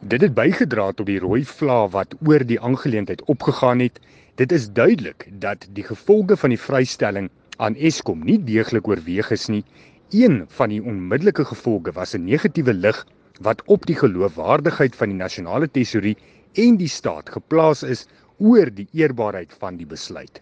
Dit het bygedra tot die rooi vla wat oor die aangeleentheid opgegaan het. Dit is duidelik dat die gevolge van die vrystelling aan Eskom nie deeglik oorweeg is nie. Een van die onmiddellike gevolge was 'n negatiewe lig wat op die geloofwaardigheid van die nasionale tesourie en die staat geplaas is oor die eerbaarheid van die besluit.